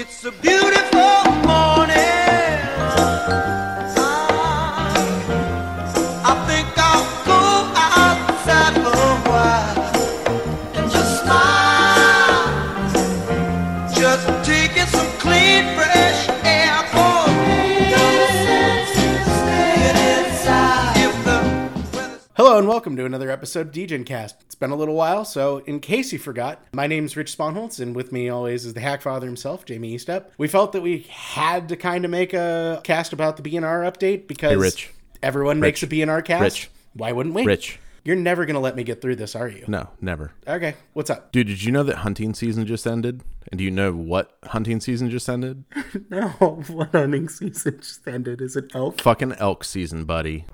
It's a beautiful to another episode of DGen Cast. It's been a little while, so in case you forgot, my name's Rich Sponholtz, and with me always is the Hack Father himself, Jamie Eastep. We felt that we had to kind of make a cast about the BNR update because Hey, Rich. everyone makes a BNR cast. Rich. Why wouldn't we? Rich. You're never gonna let me get through this, are you? No, never. Okay, what's up? Dude, did you know that hunting season just ended? And do you know what hunting season just ended? No, what hunting season just ended? Is it elk? Fucking elk season, buddy.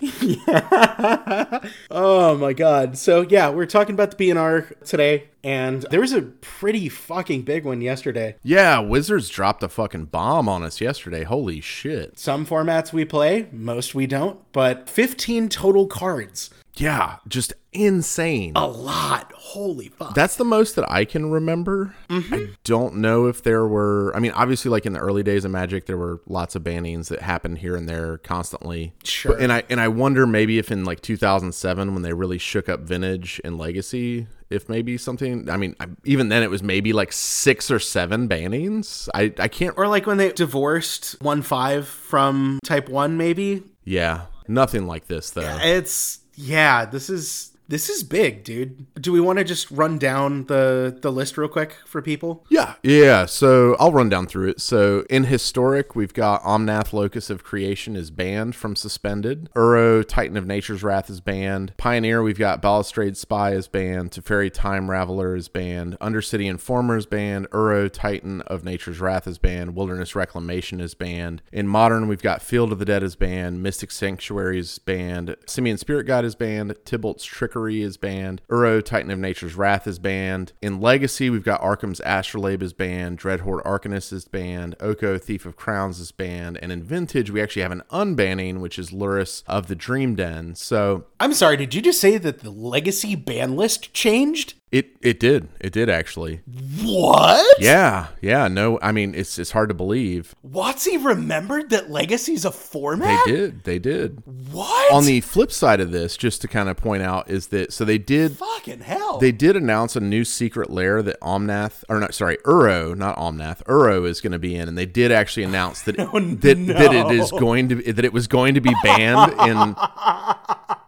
Oh my god. So yeah, we're talking about the BNR today, and there was a pretty fucking big one yesterday. Yeah, Wizards dropped a fucking bomb on us yesterday. Holy shit. Some formats we play, most we don't, but 15 total cards. Yeah, just insane. A lot. Holy fuck. That's the most that I can remember. Mm-hmm. I don't know if there were. I mean, obviously, like in the early days of Magic, there were lots of bannings that happened here and there constantly. Sure. But- and I and I wonder maybe if in like 2007 when they really shook up Vintage and Legacy, if maybe something. I mean, I, even then it was maybe like six or seven bannings. I I can't. or like when they divorced 1-5 from Type 1 maybe. Yeah, nothing like this though. It's yeah, this is this is big, dude. Do we want to just run down the the list real quick for people? Yeah, yeah. So I'll run down through it. So in historic, we've got Omnath, Locus of Creation is banned from suspended. Uro, Titan of Nature's Wrath is banned. Pioneer, we've got Balustrade Spy is banned. Teferi Time Raveler is banned. Undercity Informer is banned. Uro, Titan of Nature's Wrath is banned. Wilderness Reclamation is banned. In modern, we've got Field of the Dead is banned. Mystic Sanctuary is banned. Simian Spirit Guide is banned. Tibalt's Trickery is banned. Uro, Titan of Nature's Wrath is banned. In Legacy, we've got Arcum's Astrolabe is banned. Dreadhorde Arcanist is banned. Oko, Thief of Crowns is banned. And in Vintage, we actually have an unbanning, which is Lurrus of the Dream Den. So I'm sorry, did you just say that the legacy ban list changed? It it did. It did actually. What? Yeah, yeah. No, I mean it's it's hard to believe. WotC remembered that legacy's a format? They did. They did. What? On the flip side of this, just to kind of point out, is that so they did fucking hell. They did announce a new secret lair that Omnath, or not, sorry, Uro, not Omnath, Uro is going to be in, and they did actually announce that oh, that, that it is going to that it was going to be banned in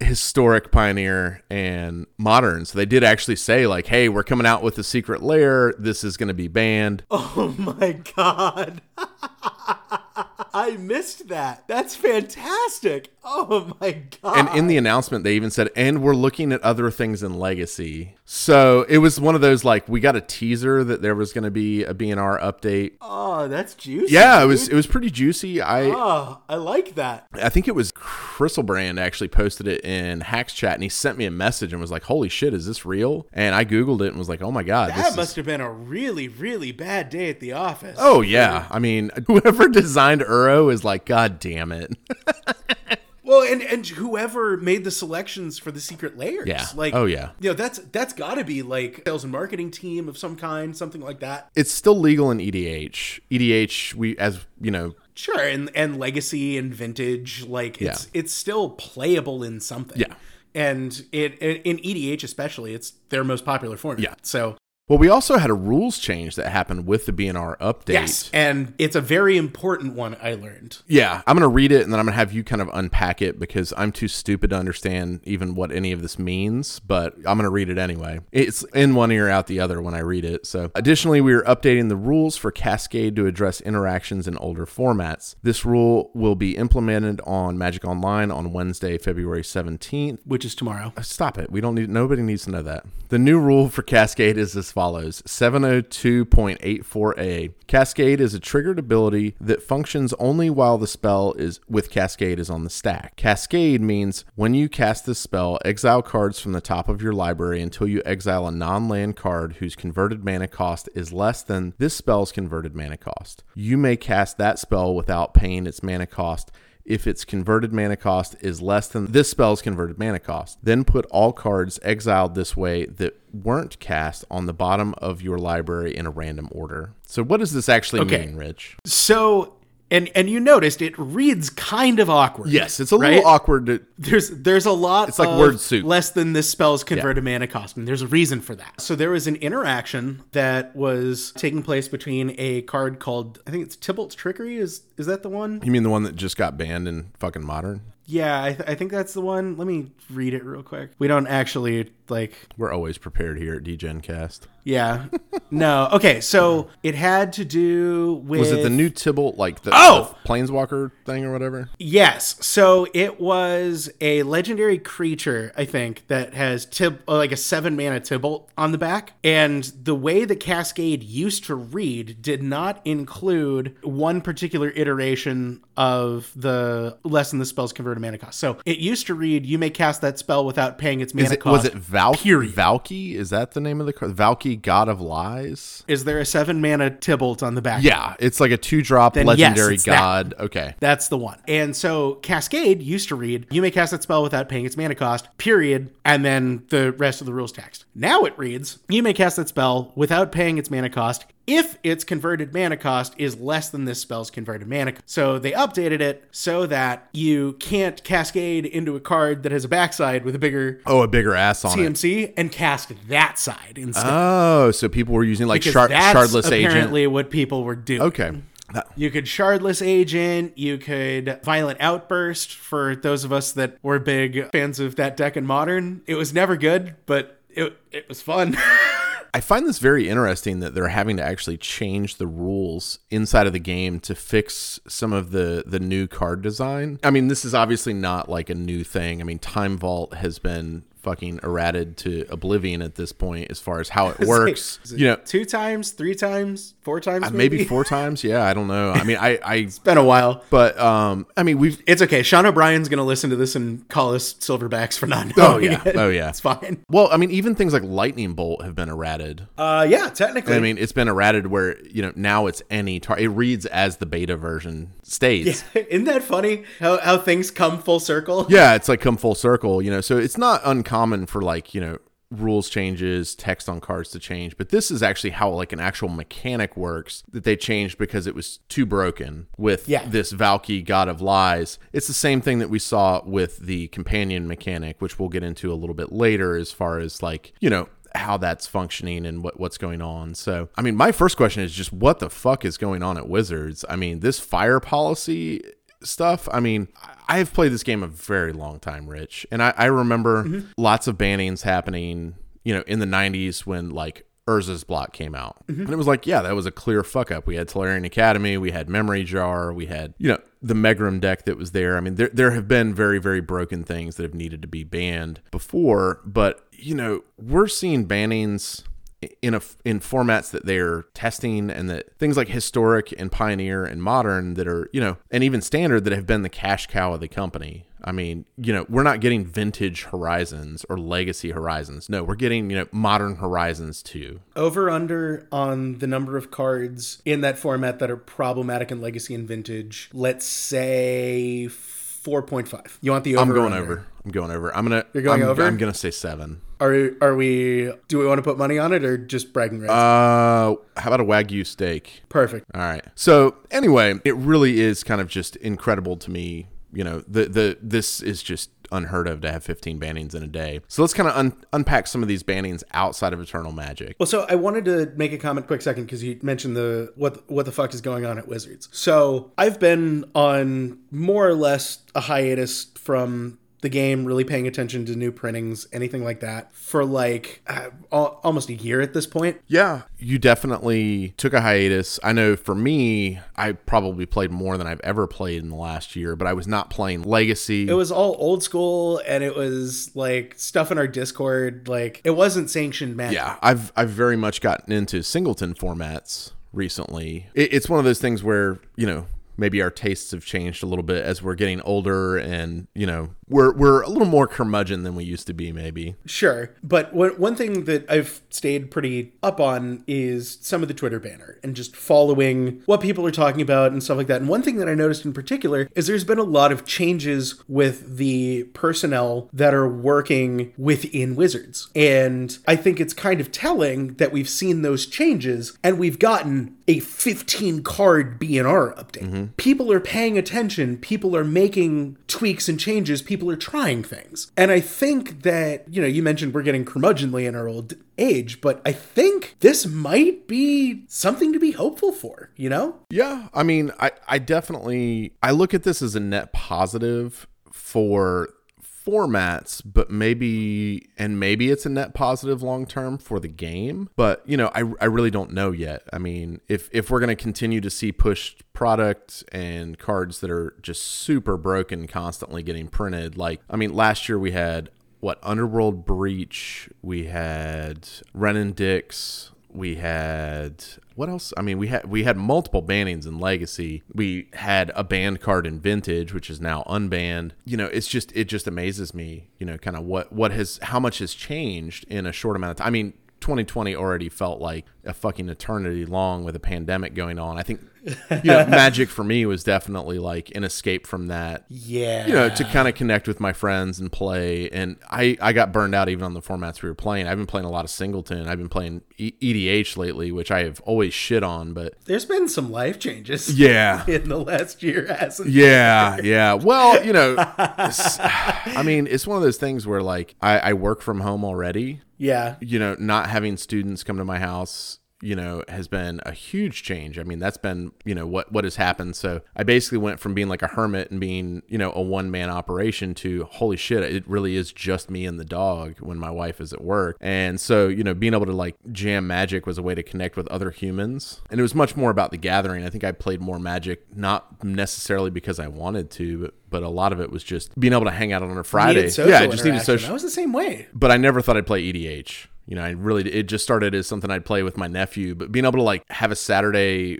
historic pioneer and modern. So they did actually say like hey we're coming out with a secret lair. This is going to be banned. Oh my god. I missed that. That's fantastic. Oh my god. and in the announcement they even said and we're looking at other things in legacy so it was one of those like we got a teaser that there was going to be a bnr update oh, that's juicy. yeah it was dude. it was pretty juicy i Oh, I like that. I think it was Brand actually posted it in Hacks chat, and he sent me a message and was like, "Holy shit, is this real?" And I googled it and was like, "Oh my god, That must is." have been a really, really bad day at the office. Oh yeah, I mean, whoever designed Is like, God damn it. Well, and and whoever made the selections for the secret lairs, Yeah. like, Oh, yeah. you know, that's that's got to be like sales and marketing team of some kind, something like that. It's still legal in EDH. EDH, we as you know, Sure, and and legacy and vintage, like it's Yeah. it's still playable in something. Yeah. and it, it in EDH especially, it's their most popular format. Yeah. So well, we also had a rules change that happened with the BNR update. yes, and it's a very important one. I learned. Yeah, I'm going to read it and then I'm going to have you kind of unpack it because I'm too stupid to understand even what any of this means, but I'm going to read it anyway. It's in one ear, out the other when I read it. So, additionally, we are updating the rules for Cascade to address interactions in older formats. This rule will be implemented on Magic Online on Wednesday, February 17th. Which is tomorrow. Uh, stop it. We don't need nobody needs to know that. The new rule for Cascade is as follows 702.84a. Cascade is a triggered ability that functions only while the spell is with Cascade is on the stack. Cascade means when you cast this spell, exile cards from the top of your library until you exile a non land card whose converted mana cost is less than this spell's converted mana cost. You may cast that spell without paying its mana cost if its converted mana cost is less than this spell's converted mana cost. Then put all cards exiled this way that weren't cast on the bottom of your library in a random order. So what does this actually Okay. mean, Rich? So, and and you noticed it reads kind of awkward. Yes, it's a right? little awkward to There's there's a lot. It's like word soup. Less than this spell's converted mana cost, and there's a reason for that. So there was an interaction that was taking place between a card called I think it's Tibalt's Trickery. Is is that the one? You mean the one that just got banned in fucking modern? Yeah, I, th- I think that's the one. Let me read it real quick. We don't actually like We're always prepared here at DGenCast. Yeah. no. Okay. So it had to do with. Was it the new Tibalt, like the, Oh! the Planeswalker thing or whatever? Yes. So it was a legendary creature, I think, that has tib uh, like a seven mana Tibalt on the back. And the way the Cascade used to read did not include one particular iteration of the less than the spell's converted mana cost. So it used to read, you may cast that spell without paying its mana Is it, cost. was it Val- Period. Valki? Is that the name of the card? Valki, God of Lies? Is there a seven mana Tibalt on the back? Yeah, it's like a two drop Then yes, legendary that. god. Okay. That's the one. And so Cascade used to read, you may cast that spell without paying its mana cost, period, and then the rest of the rules text. Now it reads, you may cast that spell without paying its mana cost if its converted mana cost is less than this spell's converted mana. co- So they updated it so that you can't cascade into a card that has a backside with a bigger Oh, a bigger ass on it. CMC and cast that side instead. Oh, so people were using like because shard- that's shardless agent. apparently what people were doing. Okay. You could shardless agent. You could violent outburst for those of us that were big fans of that deck in modern. It was never good, but it it was fun. I find this very interesting that they're having to actually change the rules inside of the game to fix some of the the new card design. I mean, this is obviously not like a new thing. I mean, Time Vault has been fucking errated to oblivion at this point as far as how it works. It you know, two times, three times, four times, uh, maybe. maybe four times. Yeah, I don't know. I mean, I I it's Been a while. but um I mean, we've It's okay. Sean O'Brien's gonna listen to this and call us silverbacks for not Oh, knowing yeah. it. Oh, yeah. It's fine. well, I mean, even things like Lightning Bolt have been errated. Uh, yeah, technically. I mean, it's been errated where you know now it's any tar- it reads as the beta version states. isn't that funny? How how things come full circle? Yeah, it's like come full circle, you know. So it's not uncommon for like you know rules changes, text on cards to change, but this is actually how like an actual mechanic works that they changed because it was too broken with Yeah. this Valki God of Lies. It's the same thing that we saw with the companion mechanic, which we'll get into a little bit later, as far as like you know how that's functioning and what what's going on. So, I mean, my first question is just what the fuck is going on at Wizards? I mean, this fire policy stuff. I mean, I have played this game a very long time, Rich, and I, I remember mm-hmm. lots of bannings happening. You know, in the '90s when like Urza's block came out, mm-hmm. and it was like, yeah, that was a clear fuck up. We had Tolarian Academy, we had Memory Jar, we had you know the Megrim deck that was there. I mean, there there have been very very broken things that have needed to be banned before, but you know, we're seeing bannings in a in formats that they're testing and that things like historic and pioneer and modern that are you know and even standard that have been the cash cow of the company i mean you know we're not getting vintage horizons or legacy horizons no we're getting you know modern horizons two Over under on the number of cards in that format that are problematic in legacy and vintage. Let's say four point five. You want the over? i'm going over i'm going over i'm gonna You're going I'm, over? i'm gonna say seven Are are we? Do we want to put money on it or just bragging rights? uh how about a wagyu steak Perfect. All right. So anyway, it really is kind of just incredible to me. You know, the the this is just unheard of to have 15 bannings in a day. So let's kind of un- unpack some of these bannings outside of Eternal Magic. Well, so I wanted to make a comment quick second because you mentioned the what what the fuck is going on at Wizards. So I've been on more or less a hiatus from the game, really paying attention to new printings, anything like that, for like uh, al- almost a year at this point. Yeah, you definitely took a hiatus. I know for me, I probably played more than I've ever played in the last year, but I was not playing Legacy. It was all old school, and it was like stuff in our Discord. Like it wasn't sanctioned magic. yeah, I've I've very much gotten into singleton formats recently. It, it's one of those things where you know maybe our tastes have changed a little bit as we're getting older and you know we're we're a little more curmudgeon than we used to be, maybe. Sure, but one one thing that I've stayed pretty up on is some of the Twitter banner and just following what people are talking about and stuff like that. And one thing that I noticed in particular is there's been a lot of changes with the personnel that are working within Wizards, and I think it's kind of telling that we've seen those changes and we've gotten a 15 card BNR update. Mm-hmm. People are paying attention, people are making tweaks and changes, people are trying things. And I think that, you know, you mentioned we're getting curmudgeonly in our old age, but I think this might be something to be hopeful for, you know? Yeah, I mean, I I definitely I look at this as a net positive for formats, but maybe and maybe it's a net positive long term for the game. But you know, I, I really don't know yet. I mean, if if we're gonna continue to see pushed product and cards that are just super broken constantly getting printed, like I mean, last year we had what Underworld Breach, we had Wrenn and Six, we had what else? I mean, we had we had multiple bannings in Legacy. We had a banned card in Vintage, which is now unbanned. You know, it's just it just amazes me. You know, kind of what what has how much has changed in a short amount of time. I mean. 2020 already felt like a fucking eternity long with a pandemic going on. I think, you know, Magic for me was definitely like an escape from that Yeah. you know, to kind of connect with my friends and play. And I, I got burned out even on the formats we were playing. I've been playing a lot of singleton. I've been playing e- EDH lately, which I have always shit on. But There's been some life changes yeah, in the last year, hasn't yeah, yeah. Well, you know, I mean, it's one of those things where like I, I work from home already. Yeah. You know, not having students come to my house you know has been a huge change i mean that's been you know what what has happened so i basically went from being like a hermit and being you know a one man operation to holy shit it really is just me and the dog when my wife is at work and so you know being able to like jam magic was a way to connect with other humans and it was much more about the gathering i think i played more magic not necessarily because i wanted to but but a lot of it was just being able to hang out on a Friday. Yeah, I just needed social I was the same way. but I never thought I'd play EDH. You know, I really it just started as something I'd play with my nephew, but being able to like have a Saturday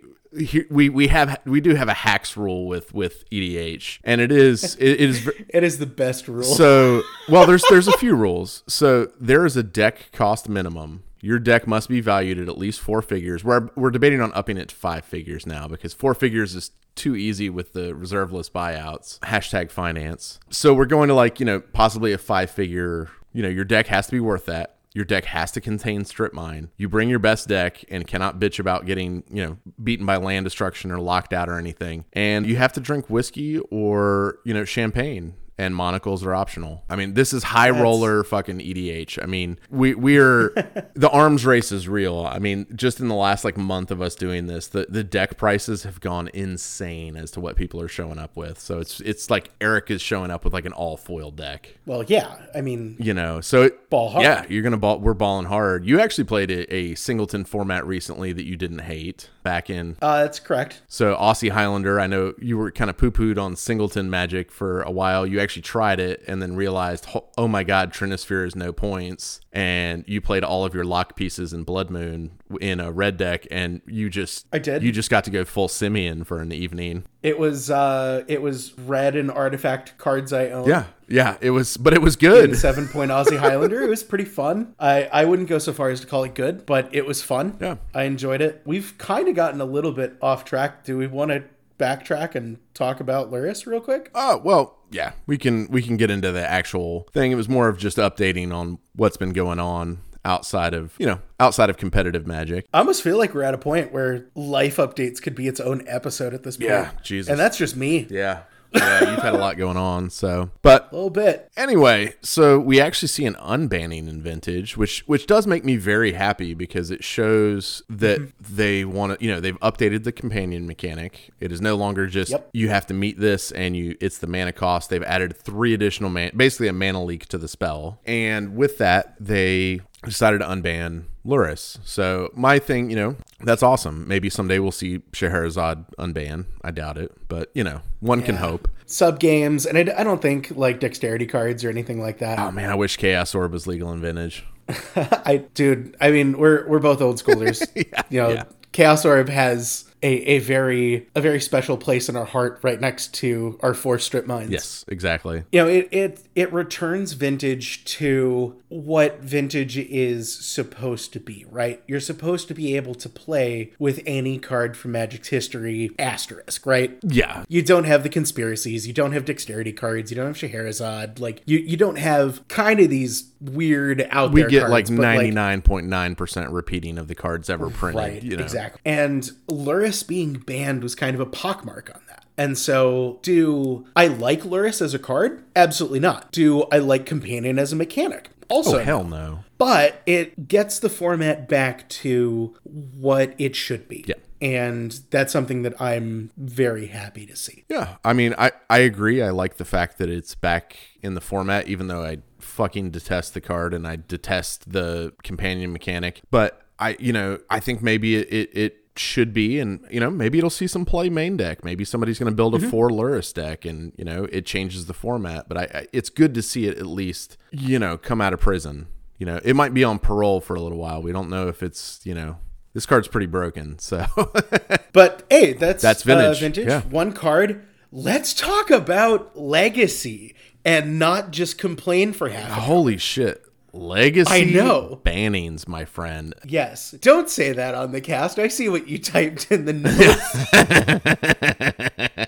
we we have we do have a hacks rule with with EDH, and it is it, it is it is the best rule. so well. There's there's a few rules. So there is a deck cost minimum. Your deck must be valued at at least four figures. We're we're debating on upping it to five figures now because four figures is too easy with the reserve list buyouts. Hashtag finance. So we're going to like you know possibly a five figure. You know your deck has to be worth that. Your deck has to contain strip mine. You bring your best deck and cannot bitch about getting, you know, beaten by land destruction or locked out or anything. And you have to drink whiskey or, you know, champagne and monocles are optional. I mean, this is high roller fucking EDH. I mean, we we're the arms race is real. I mean, just in the last like month of us doing this, the the deck prices have gone insane as to what people are showing up with. So it's it's like Eric is showing up with like an all foil deck. well, yeah. I mean, You know, so it, Ball hard. Yeah, you're gonna ball. We're balling hard. You actually played a, a singleton format recently that you didn't hate back in. uh, that's correct. So Aussie Highlander, I know you were kind of poo pooed on singleton magic for a while. You actually tried it and then realized, oh my god, Trinisphere is no points. And you played all of your lock pieces in Blood Moon in a red deck, and you just I did. You just got to go full Simeon for an evening. It was uh, it was red and artifact cards I own. Yeah, yeah, it was, but it was good. in seven point Aussie Highlander. It was pretty fun. I, I wouldn't go so far as to call it good, but it was fun. Yeah. I enjoyed it. We've kind of gotten a little bit off track. Do we want to backtrack and talk about Lurrus real quick? Oh well, yeah, we can we can get into the actual thing. It was more of just updating on what's been going on outside of you know outside of competitive magic. I almost feel like we're at a point where life updates could be its own episode at this point. Yeah, Jesus. And that's just me. Yeah, yeah, you've had a lot going on. So, but A little bit. Anyway, so we actually see an unbanning in vintage, which which does make me very happy because it shows that mm-hmm. they want to, you know, they've updated the companion mechanic. It is no longer just Yep. you have to meet this and you it's the mana cost. They've added three additional man, basically a mana leak to the spell, and with that they decided to unban Lurrus. So my thing, you know, that's awesome. Maybe someday we'll see Scheherazade unban. I doubt it, but you know, one can hope. Sub games, and I, I don't think like dexterity cards or anything like that. Oh man, I wish Chaos Orb was legal in vintage. I dude, I mean, we're we're both old schoolers. you know, yeah. Chaos Orb has a, a very a very special place in our heart right next to our four strip mines. Yes, exactly. You know, it it it returns vintage to what vintage is supposed to be, right? You're supposed to be able to play with any card from Magic's history asterisk, right? Yeah. You don't have the conspiracies, you don't have dexterity cards, you don't have Scheherazade, like you you don't have kind of these weird out We there get cards, like ninety nine point nine percent repeating of the cards ever printed. Right, you know? exactly. And Lurrus being banned was kind of a pockmark on that. And so, do I like Lurrus as a card? Absolutely not. Do I like Companion as a mechanic? Also, Oh hell no. but it gets the format back to what it should be. Yeah. And that's something that I'm very happy to see. Yeah, I mean, I I agree. I like the fact that it's back in the format, even though I fucking detest the card and I detest the companion mechanic. But I, you know, I think maybe it it, it should be, and you know, maybe it'll see some play main deck. Maybe somebody's going to build a mm-hmm. four Lurrus deck, and you know, it changes the format. But I, I, it's good to see it at least, you know, come out of prison. You know, it might be on parole for a little while. We don't know if it's, you know, this card's pretty broken. So But hey, that's That's uh, vintage, vintage. yeah. One card. Let's talk about legacy and not just complain for half. holy shit, legacy. I know. bannings, my friend. Yes. Don't say that on the cast. I see what you typed in the notes.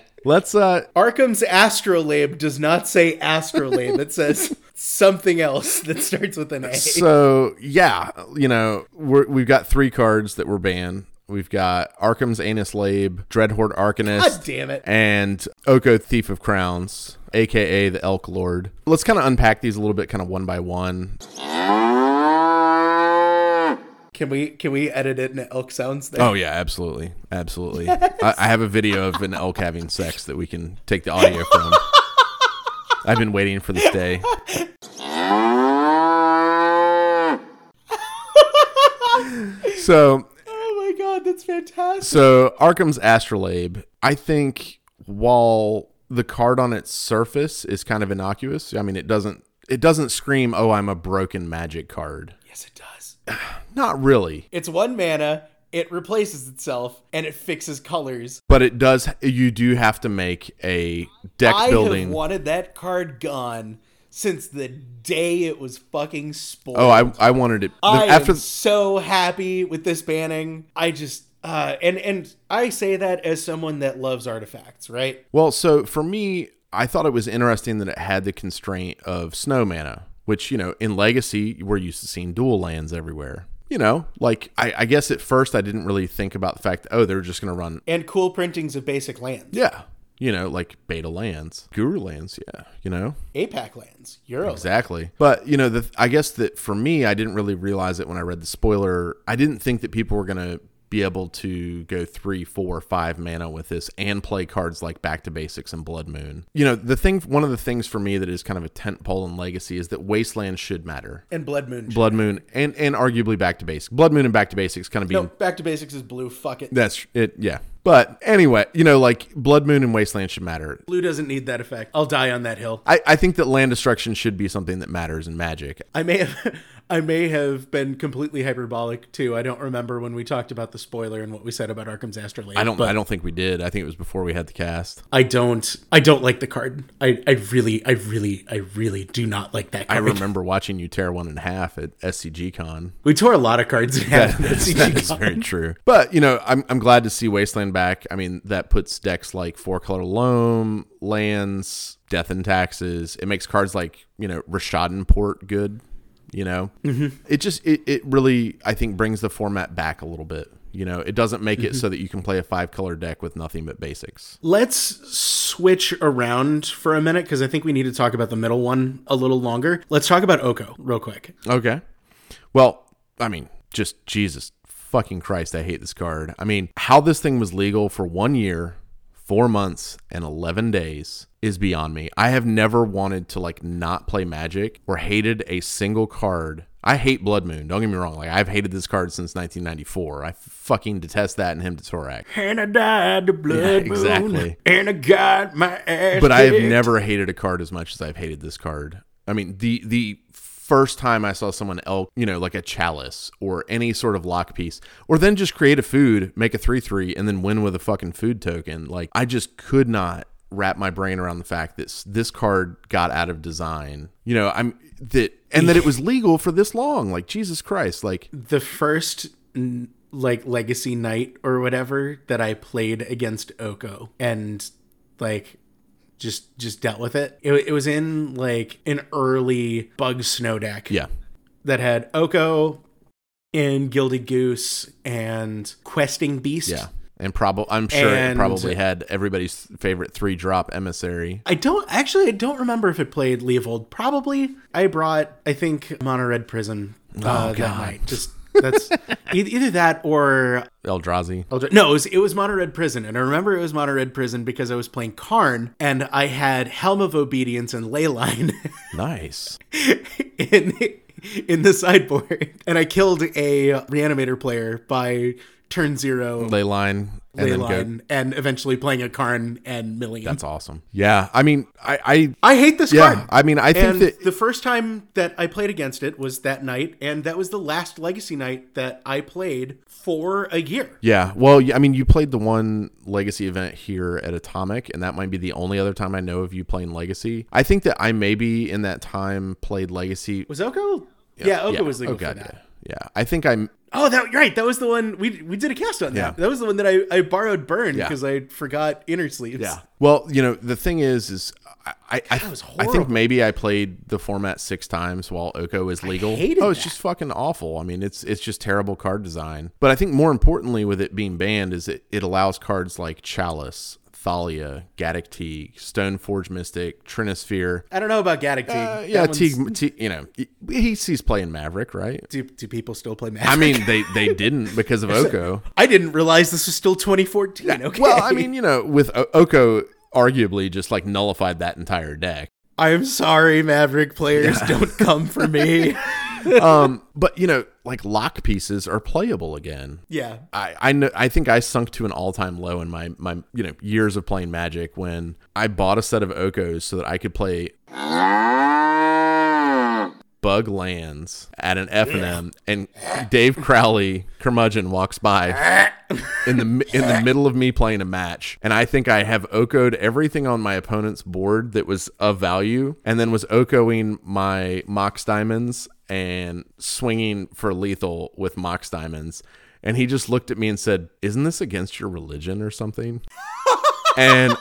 Let's uh Arcum's astrolabe does not say astrolabe. It says something else that starts with an A. So yeah, you know we're, we've got three cards that were banned. We've got Arcum's Anus Labe, Dreadhorde Arcanist, God damn it. and Oko Thief of Crowns, aka the Elk Lord. Let's kind of unpack these a little bit, kind of one by one. Can we can we edit it in elk sounds there? Oh yeah, absolutely, absolutely. I, I have a video of an elk having sex that we can take the audio from. I've been waiting for this day. So Oh my god, that's fantastic. So Arcum's Astrolabe, I think while the card on its surface is kind of innocuous, I mean it doesn't it doesn't scream, "Oh, I'm a broken magic card." Yes, it does. Not really. It's one mana. It replaces itself and it fixes colors. But it does you do have to make a deck building. I building. have wanted that card gone since the day it was fucking spoiled. oh, I I wanted it I after am so happy with this banning. I just uh and and I say that as someone that loves artifacts, right? Well, so for me, I thought it was interesting that it had the constraint of snow mana, which, you know, in Legacy, we're used to seeing dual lands everywhere. You know, like, I, I guess at first I didn't really think about the fact, that, oh, they're just going to run, And cool printings of basic lands. yeah, you know, like beta lands, guru lands, yeah, you know, APAC lands. Euro. exactly. But, you know, the, I guess that for me, I didn't really realize it when I read the spoiler. I didn't think that people were going to be able to go three, four, five mana with this and play cards like Back to Basics and Blood Moon. You know, the thing, one of the things for me that is kind of a tent pole in Legacy is that Wasteland should matter. And Blood Moon. Blood Moon and and arguably Back to Basics. Blood Moon and Back to Basics kind of being no, back to basics is blue. Fuck it. that's it. Yeah. But anyway, you know, like Blood Moon and Wasteland should matter. Blue doesn't need that effect. I'll die on that hill. I, I think that land destruction should be something that matters in Magic. I may have I may have been completely hyperbolic too. I don't remember when we talked about the spoiler and what we said about Arcum's Astrolabe. I don't. I don't think we did. I think it was before we had the cast. I don't I don't like the card. I, I really I really I really do not like that card. I remember watching you tear one in half at SCG Con. we tore a lot of cards in half at that CG is very true. But you know, I'm I'm glad to see Wasteland back. I mean, that puts decks like Four Color Loam, lands, Death and Taxes. It makes cards like you know Rishadan Port good. You know, mm-hmm. it just it it really I think brings the format back a little bit. You know, it doesn't make it so that you can play a five color deck with nothing but basics. Let's switch around for a minute because I think we need to talk about the middle one a little longer. Let's talk about Oko real quick. Okay. Well, I mean, just Jesus fucking Christ, I hate this card. I mean, how this thing was legal for one year, four months, and 11 days is beyond me. I have never wanted to like not play Magic or hated a single card. I hate Blood Moon. Don't get me wrong. Like I've hated this card since 1994. I fucking detest that and him to Torak. And I died to blood Yeah, exactly. and I got my ass. But I have never hated a card as much as I've hated this card. I mean, the the first time I saw someone else, you know, like a chalice or any sort of lock piece, or then just create a food, make a 3 3, and then win with a fucking food token. Like, I just could not wrap my brain around the fact that this card got out of design. You know, I'm that, and that it was legal for this long. Like, Jesus Christ. Like, the first like legacy night or whatever that I played against Oko and like just just dealt with it. It, it was in like an early bug snow deck yeah. that had Oko and Gilded Goose and Questing Beast. Yeah. And probably, I'm sure it probably had everybody's favorite three drop emissary. I don't actually. I don't remember if it played Leovold. Probably. I brought. I think Mono Red Prison uh, that night. Just that's either that or Eldrazi. Eldra- No, it was, it was Mono Red Prison, and I remember it was Mono Red Prison because I was playing Karn, and I had Helm of Obedience and Leyline Nice. in in the sideboard, and I killed a Reanimator player by turn zero Leyline and then go. Leyline, and eventually playing a Karn and Million. That's awesome. Yeah. I mean, I, I I hate this yeah, card. I mean, I think and that the first time that I played against it was that night, and that was the last Legacy night that I played for a year. Yeah, well, I mean, you played the one Legacy event here at Atomic, and that might be the only other time I know of you playing Legacy. I think that I maybe in that time played Legacy. Was Oko? Yeah, Oko was legal oh, God, for that. Yeah. Yeah, I think I'm. Oh, that right. That was the one we we did a cast on. That. Yeah. That was the one that I, I borrowed burn Yeah. because I forgot inner sleeves. Yeah. Well, you know, the thing is, is I I, I, was I think maybe I played the format six times while Oko is legal. hated oh, it's that. just fucking awful. I mean, it's it's just terrible card design. But I think more importantly, with it being banned, is it it allows cards like Chalice. Thalia, Gaddock Teeg, Stoneforge Mystic, Trinisphere, I don't know about Gaddock Teeg. Uh, yeah, Teeg, Teeg, you know, he, he sees playing Maverick, right? Do, do people still play Maverick? I mean, they they didn't because of Oko. I didn't realize this was still 2014. Okay. Well, I mean, you know, with O- Oko, arguably just like nullified that entire deck. I'm sorry, Maverick players. Don't come for me. Um, but you know, like lock pieces are playable again. yeah. I, I know I think I sunk to an all time low in my my you know years of playing Magic when I bought a set of Okos so that I could play Bug Lands at an FNM, and Dave Crowley curmudgeon walks by in the in the middle of me playing a match, and I think I have Okoed everything on my opponent's board that was of value, and then was Okoing my Mox Diamonds and swinging for lethal with Mox Diamonds. And he just looked at me and said, Isn't this against your religion or something? and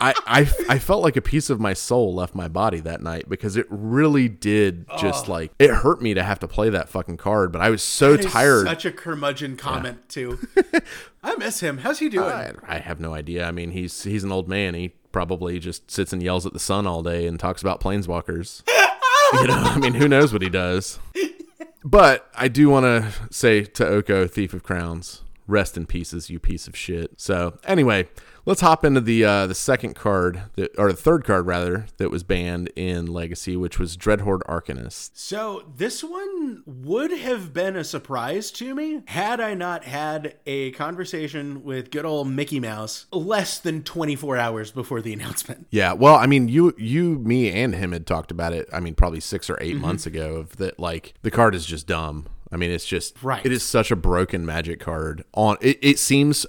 I, I, I felt like a piece of my soul left my body that night because it really did just like it hurt me to have to play that fucking card. But I was so tired. Such a curmudgeon comment too. I miss him. How's he doing? I, I have no idea. I mean, he's he's an old man. He probably just sits and yells at the sun all day and talks about planeswalkers. you know, I mean, who knows what he does? But I do want to say to Oko, Thief of Crowns, rest in pieces, you piece of shit. So anyway, let's hop into the uh, the second card that, or the third card rather, that was banned in Legacy, which was Dreadhorde Arcanist. So this one would have been a surprise to me had I not had a conversation with good old Mickey Mouse less than 24 hours before the announcement. Yeah, well, I mean, you, you, me, and him had talked about it. I mean, probably six or 8 Mm-hmm. months ago. Of that, like the card is just dumb. I mean, it's just Right. It is such a broken Magic card. On it, it seems.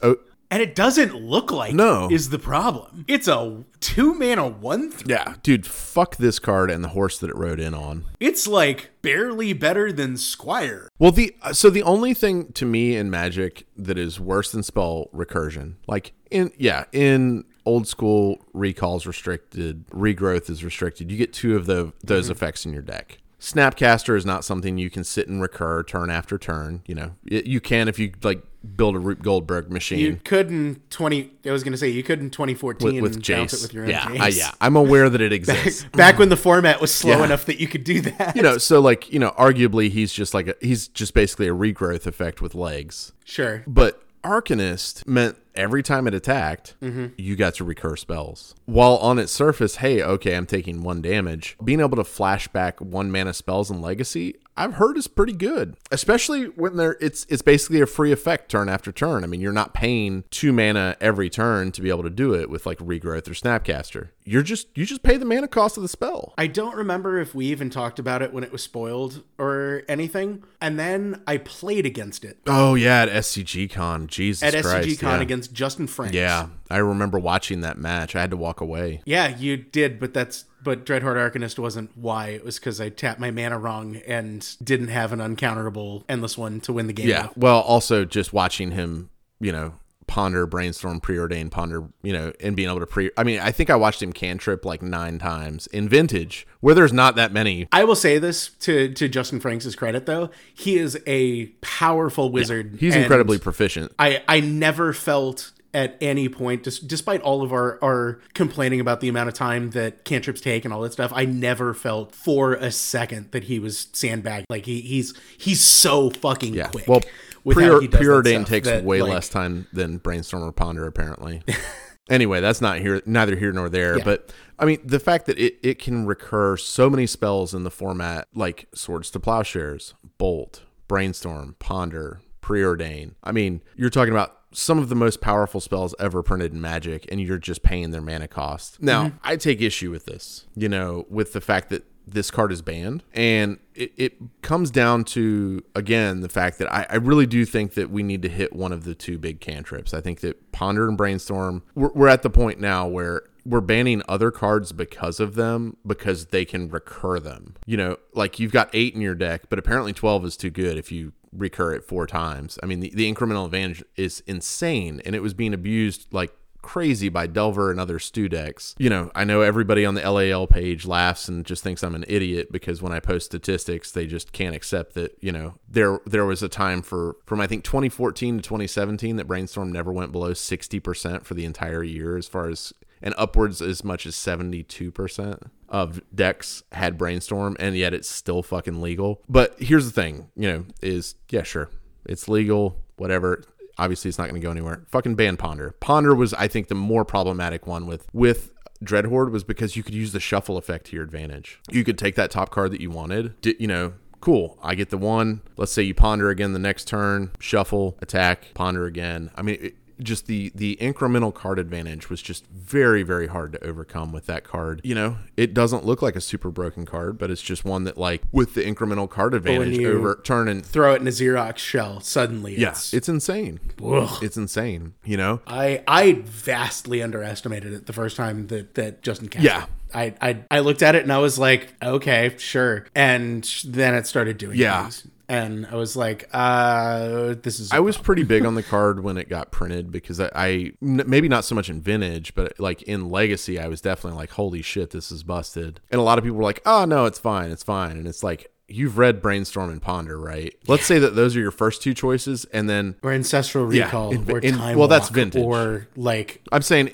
And it doesn't look like No. is the problem. It's a two mana one three. yeah, dude, fuck this card and the horse that it rode in on. It's like barely better than Squire. Well, the uh, so the only thing to me in Magic that is worse than spell recursion, like in yeah, in old school recalls restricted, regrowth is restricted. You get two of the those mm-hmm. effects in your deck. Snapcaster is not something you can sit and recur turn after turn. You know, it, you can if you like build a Rube Goldberg machine. You couldn't 20 I was going to say you could in 2014 with, with Jace, it with your own yeah, Jace. Yeah, I'm aware that it exists. Back when the format was slow Yeah. enough that you could do that. you know, so like you know, arguably he's just like a, he's just basically a regrowth effect with legs. Sure. But Arcanist meant every time it attacked, Mm-hmm. you got to recur spells. While on its surface, hey, okay, I'm taking one damage. Being able to flash back one mana spells in Legacy, I've heard is pretty good, especially when they're it's it's basically a free effect turn after turn. I mean, you're not paying two mana every turn to be able to do it with like regrowth or snapcaster. You're just you just pay the mana cost of the spell. I don't remember if we even talked about it when it was spoiled or anything. And then I played against it Oh yeah, at SCG Con, Jesus at Christ, SCG Con yeah. against Justin Franks. Yeah, I remember watching that match. I had to walk away. Yeah, you did, but that's but Dreadhorde Arcanist wasn't why. It was because I tapped my mana wrong and didn't have an uncounterable endless one to win the game. Yeah. Well, also just watching him, you know, ponder, brainstorm, preordain, ponder, you know, and being able to pre. I mean, I think I watched him cantrip like nine times in vintage, where there's not that many. I will say this to to Justin Franks' credit though, he is a powerful wizard. He's incredibly proficient. I I never felt at any point, just despite all of our our complaining about the amount of time that cantrips take and all that stuff, I never felt for a second that he was sandbagged. Like he he's he's so fucking Yeah. quick. Well, with how pre- he does that preordain takes that, way like, less time than brainstorm or ponder, apparently. anyway, that's not here, neither here nor there. Yeah. But I mean, the fact that it, it can recur so many spells in the format, like Swords to Plowshares, Bolt, Brainstorm, Ponder, Preordain. I mean, you're talking about some of the most powerful spells ever printed in Magic, and you're just paying their mana cost. Now, mm-hmm. I take issue with this, you know, with the fact that this card is banned. And it, it comes down to, again, the fact that I, I really do think that we need to hit one of the two big cantrips. I think that Ponder and Brainstorm, we're, we're at the point now where we're banning other cards because of them because they can recur them. You know, like you've got eight in your deck, but apparently 12 is too good if you recur it four times. I mean, the, the incremental advantage is insane and it was being abused like crazy by Delver and other Stu decks. You know, I know everybody on the LAL page laughs and just thinks I'm an idiot because when I post statistics, they just can't accept that, you know, there there was a time for from I think 2014 to 2017 that Brainstorm never went below 60% for the entire year as far as and upwards as much as 72% of decks had brainstorm and yet it's still fucking legal. But here's the thing, you know, is yeah, sure. It's legal, whatever obviously it's not going to go anywhere. Fucking ban Ponder. Ponder was, I think, the more problematic one with with Dreadhorde was because you could use the shuffle effect to your advantage. You could take that top card that you wanted, you know. Cool. I get the one. Let's say you ponder again the next turn, shuffle, attack, ponder again. I mean, it, just the the incremental card advantage was just very very hard to overcome with that card. You know, it doesn't look like a super broken card, but it's just one that like with the incremental card advantage over turn and throw it in a Xerox shell. Suddenly, yeah, it's, it's insane. Ugh. It's insane. You know, I I vastly underestimated it the first time that that Justin cast Yeah. it. I, I I looked at it and I was like, okay, sure. And then it started doing Yeah. things. And I was like, uh, this is. I was pretty big on the card when it got printed because I, I n- maybe not so much in vintage, but like in legacy, I was definitely like, holy shit, this is busted. And a lot of people were like, oh no, it's fine, it's fine. And it's like, you've read Brainstorm and Ponder, right? Let's say that those are your first two choices, and then or ancestral Yeah, recall in- or in- time well, that's Walk, vintage. or like I'm saying.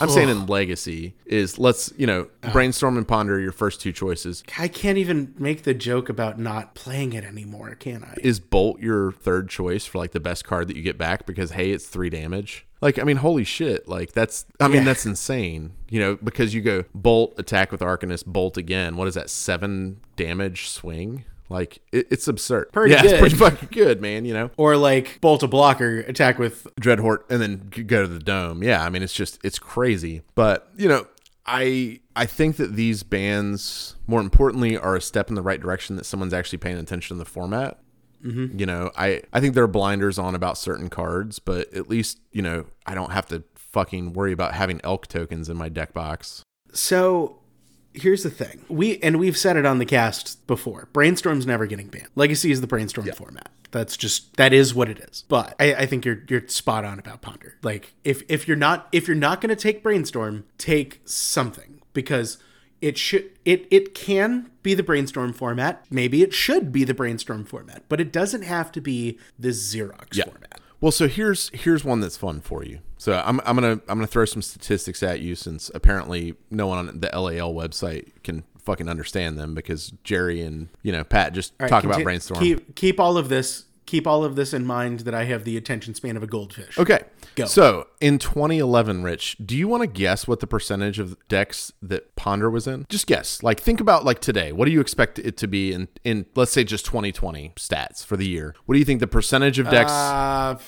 I'm saying in legacy is let's you know Oh. brainstorm and ponder your first two choices. I can't even make the joke about not playing it anymore, can I? Is bolt your third choice for like the best card that you get back because hey it's three damage? Like I mean holy shit like that's I mean Yeah. that's insane you know because you go bolt attack with Arcanist bolt again what is that seven damage swing like it, it's absurd Pretty yeah good. it's pretty fucking good man you know Or like bolt a blocker, attack with Dreadhorde and then go to the dome. Yeah, I mean it's just it's crazy. But, you know, I I think that these bands more importantly are a step in the right direction that someone's actually paying attention to the format. Mm-hmm. You know, I I think there are blinders on about certain cards, but at least, you know, I don't have to fucking worry about having elk tokens in my deck box. So here's the thing. We and we've said it on the cast before. Brainstorm's never getting banned. Legacy is the brainstorm format. That's just that is what it is. But I, I think you're you're spot on about Ponder. Like if if you're not if you're not gonna take brainstorm, take something. Because it should it it can be the brainstorm format. Maybe it should be the brainstorm format, but it doesn't have to be the Xerox format. Well, so here's here's one that's fun for you. So I'm, I'm gonna I'm gonna throw some statistics at you since apparently no one on the LAL website can fucking understand them because Jerry and you know Pat just talk about brainstorm. Keep keep all of this keep all of this in mind that I have the attention span of a goldfish. Okay. Go. So in 2011, Rich, do you want to guess what the percentage of decks that Ponder was in? Just guess. Like think about like today. What do you expect it to be in in let's say just 2020 stats for the year? What do you think the percentage of decks? Uh,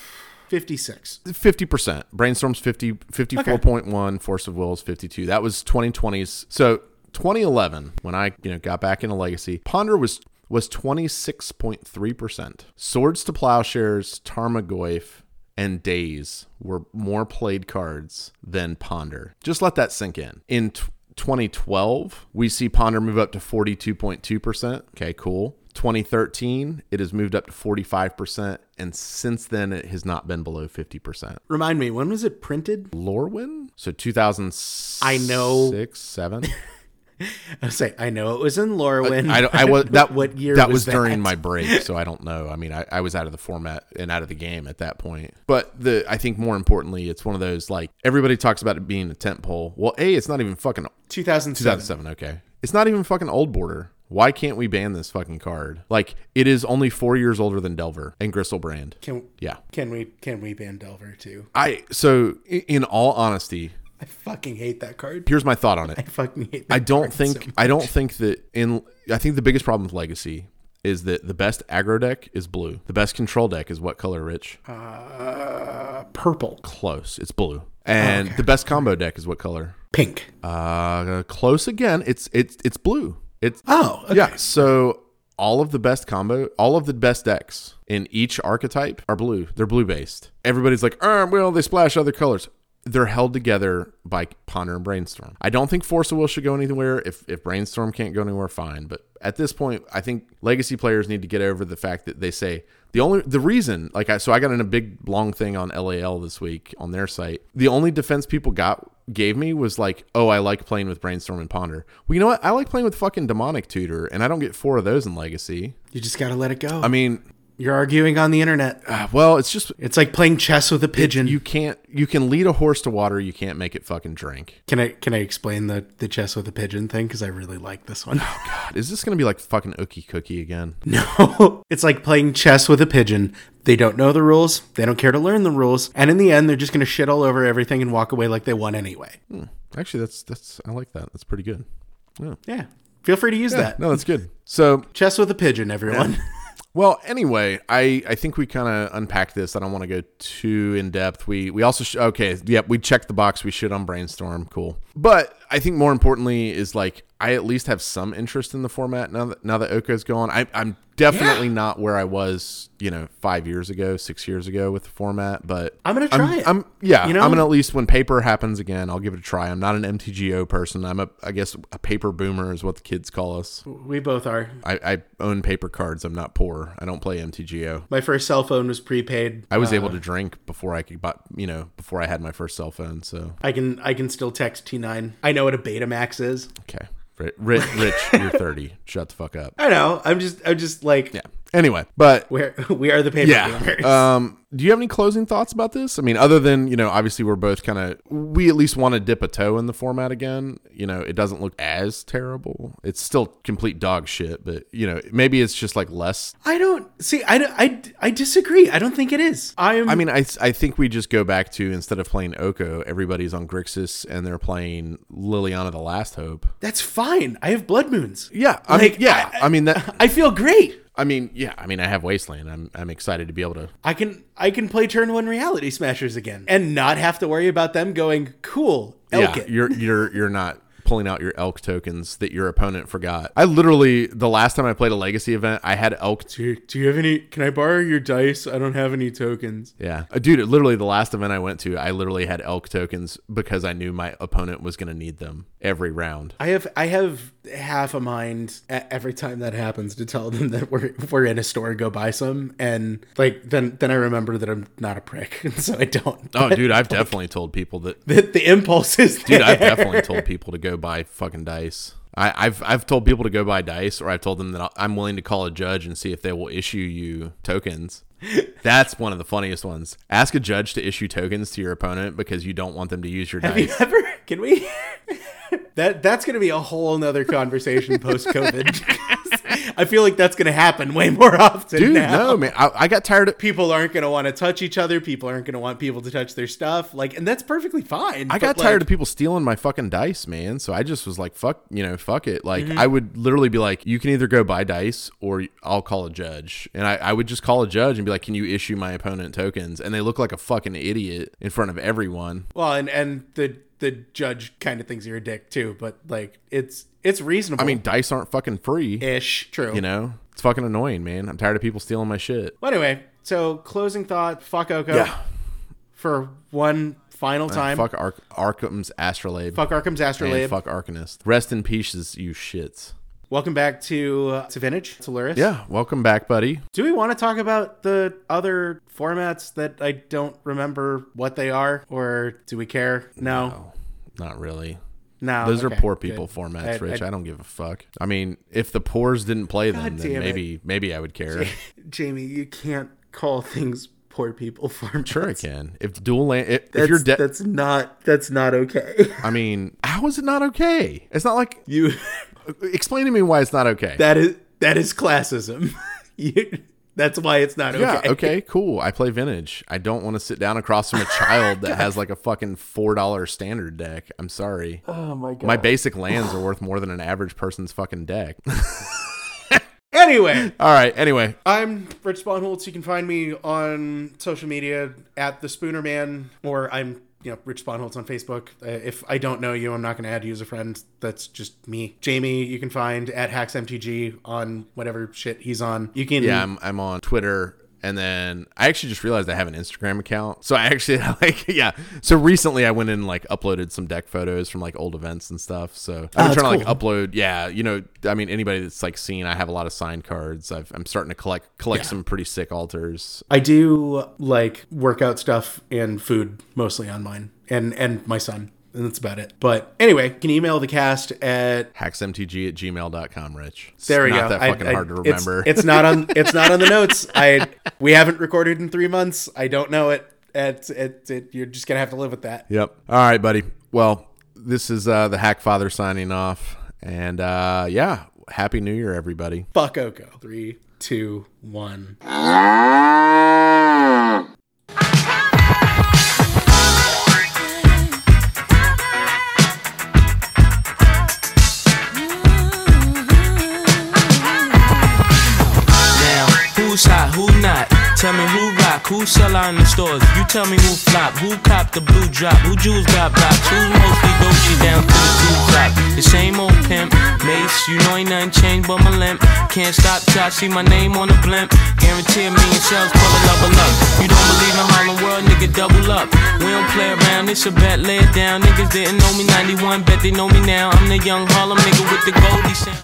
56. 50%. Brainstorm's 50 54.1, Force of Wills 52. That was 2020's. So 2011 when I, you know, got back into Legacy, Ponder was was 26.3%. Swords to Plowshares, Tarmogoyf, and Daze were more played cards than Ponder. Just let that sink in. In t- 2012, we see Ponder move up to 42.2%. Okay, cool. 2013, it has moved up to 45%, and since then, it has not been below 50%. Remind me, when was it printed? Lorwyn? So 2006, I know- Six, 7? I say I know it was in Lorwyn. I, don't- I was that what year that was, was, during that? my break, so I don't know. I mean, I, I was out of the format and out of the game at that point. But the I think more importantly, it's one of those like everybody talks about it being a tent pole. Well, a it's not even fucking 2007. 2007. Okay, it's not even fucking old border. Why can't we ban this fucking card? Like it is only four years older than Delver and Griselbrand. Can Yeah, can we can we ban Delver too? I so in all honesty, I fucking hate that card. here's my thought on it. I fucking hate. That I don't card think so I don't think that in I think the biggest problem with Legacy is that the best aggro deck is blue. The best control deck is what color, Rich? Uh, purple, Close. It's blue. And the best combo deck is what color? pink. Uh close again. It's it's it's blue. It's Oh, okay. yeah. So all of the best combo, all of the best decks in each archetype are blue. They're blue based. Everybody's like, oh, well, they splash other colors. They're held together by Ponder and Brainstorm. I don't think Force of Will should go anywhere. If if Brainstorm can't go anywhere, fine. But at this point, I think Legacy players need to get over the fact that they say the only the reason, like I so I got in a big long thing on LAL this week on their site. The only defense people got gave me was like, oh, I like playing with Brainstorm and Ponder. Well, you know what? I like playing with fucking Demonic Tutor, and I don't get four of those in Legacy. You just gotta let it go. I mean, You're arguing on the internet. uh, well, it's just It's like playing chess with a pigeon. you can't you can lead a horse to water, you can't make it fucking drink. can I can I explain the the chess with a pigeon thing? Because I really like this one. Oh god, is this gonna be like fucking Ookie Cookie again? No, it's like playing chess with a pigeon. They don't know the rules. They don't care to learn the rules, and in the end, they're just going to shit all over everything and walk away like they won anyway. Actually, that's that's I like that. That's pretty good. Yeah. Yeah, feel free to use that. No, that's good. So Chess with a pigeon, everyone. Well, anyway, I, I think we kind of unpacked this. I don't want to go too in depth. We we also sh- okay, yep, we checked the box. We should on brainstorm. Cool. But I think more importantly is like I at least have some interest in the format now that now that Oko's gone. I, I'm definitely not where I was, you know, five years ago, six years ago with the format. But I'm gonna try it. I'm yeah. You know? I'm gonna at least when paper happens again, I'll give it a try. I'm not an MTGO person. I'm a I guess a paper boomer is what the kids call us. we both are. I, I own paper cards. I'm not poor. I don't play MTGO. My first cell phone was prepaid. I was Uh, able to drink before I could buy, you know, before I had my first cell phone. So I can I can still text T9. I know what a Betamax is. okay, Rich, Rich, you're 30. Shut the fuck up. I know. I'm just I'm just like Yeah. Anyway, but where we are the paper yeah. Um, do you have any closing thoughts about this? I mean, other than you know, obviously we're both kind of we at least want to dip a toe in the format again. You know, it doesn't look as terrible. It's still complete dog shit, but you know, maybe it's just like less I don't see. I, I, I disagree. I don't think it is. I'm. I mean, I, I think we just go back to instead of playing Oko, everybody's on Grixis and they're playing Liliana the Last Hope. that's fine. I have blood moons. Yeah, I Like, mean, yeah, I, mean that. I feel great. I mean, yeah, I mean, I have Wasteland. I'm I'm excited to be able to. I can I can play turn one reality smashers again and not have to worry about them going cool. Elk yeah, it. you're you're you're not pulling out your elk tokens that your opponent forgot. I literally the last time I played a legacy event, I had elk. Do you, do you have any? Can I borrow your dice? I don't have any tokens. Yeah, Uh, dude, literally the last event I went to, I literally had elk tokens because I knew my opponent was going to need them every round. I have I have half a mind every time that happens to tell them that we're we're in a store go buy some and like then then I remember that I'm not a prick and so I don't. Oh, dude, I've definitely told people that the, the impulse is there. Dude, I've definitely told people to go buy fucking dice. I, I've I've told people to go buy dice, or I've told them that I'm willing to call a judge and see if they will issue you tokens. That's one of the funniest ones. Ask a judge to issue tokens to your opponent because you don't want them to use your Have you dice. ever? Can we? that that's gonna be a whole nother conversation post COVID. I feel like that's going to happen way more often Dude, now. no, man. I, I got tired of. People aren't going to want to touch each other. People aren't going to want people to touch their stuff. Like, and that's perfectly fine. I got tired of people stealing my fucking dice, man. So I just was like, fuck, you know, fuck it. Like, Mm-hmm. I would literally be like, you can either go buy dice or I'll call a judge. And I, I would just call a judge and be like, can you issue my opponent tokens? And they look like a fucking idiot in front of everyone. Well, and and the the judge kind of thinks you're a dick too, but like it's it's reasonable. I mean, dice aren't fucking free. ish, true. You know, it's fucking annoying, man. I'm tired of people stealing my shit. Well, anyway, so closing thought, fuck Oko Yeah. for one final uh, time. Fuck Ark- Arcum's Astrolabe. Fuck Arcum's Astrolabe. And fuck Arcanist. Rest in pieces, you shits. Welcome back to uh, to Vintage, to Lurrus. Yeah, welcome back, buddy. Do we want to talk about the other formats that I don't remember what they are, or do we care? No, Oh, not really. no. Those okay, are poor good. people formats, I- Rich. I- I, don't give a fuck. I mean, if the poors didn't play them, God then damn it. maybe maybe I would care. Jamie, you can't call things poor people formats. sure, I can. If dual land, if, if you're dead, that's not that's not okay. I mean, how is it not okay? It's not like you explain to me why it's not okay. that is that is classism. you, that's why it's not okay. yeah, okay, cool. I play vintage. I don't want to sit down across from a child that has like a fucking four dollar standard deck. I'm sorry. Oh my god. My basic lands are worth more than an average person's fucking deck. anyway, All right. Anyway, I'm Rich Spawnholtz. You can find me on social media at the Spooner Man, or I'm you know Rich Spawnholtz on Facebook. Uh, if I don't know you, I'm not going to add you as a friend. That's just me. Jamie, you can find at HacksMTG on whatever shit he's on. You can yeah, I'm I'm on Twitter. And then I actually just realized I have an Instagram account. So I actually like yeah. So recently I went in and like uploaded some deck photos from like old events and stuff. So I've oh, been that's trying to like upload. Yeah, you know, I mean anybody that's like seen, I have a lot of signed cards. I've, I'm starting to collect collect some pretty sick altars. I do like workout stuff and food mostly on mine and and my son. And that's about it. But anyway, you can email the cast at Hacksmtg at gmail.com, Rich. It's There we not go. that fucking I- hard to it's- remember. It's, not on. It's not on the notes. I we haven't recorded in three months. I don't know it. It's it, it. You're just gonna have to live with that. Yep. All right, buddy. Well, this is uh, the Hack Father signing off. And uh, yeah, Happy New Year, everybody. Fuck Oko. Three, two, one. who who sell out in the stores. You tell me who flop, who cop the blue drop, who jewels got blocks, who's mostly Dolce down to the blue drop. The same old pimp, Mase, you know ain't nothing changed but my limp. Can't stop till I see my name on the blimp. Guarantee a million sales, pull a level up. You don't believe in Harlem World, nigga, double up. We don't play around, it's a bet, lay it down. Niggas didn't know me 91, bet they know me now. I'm the young Harlem nigga with the Goldie sound.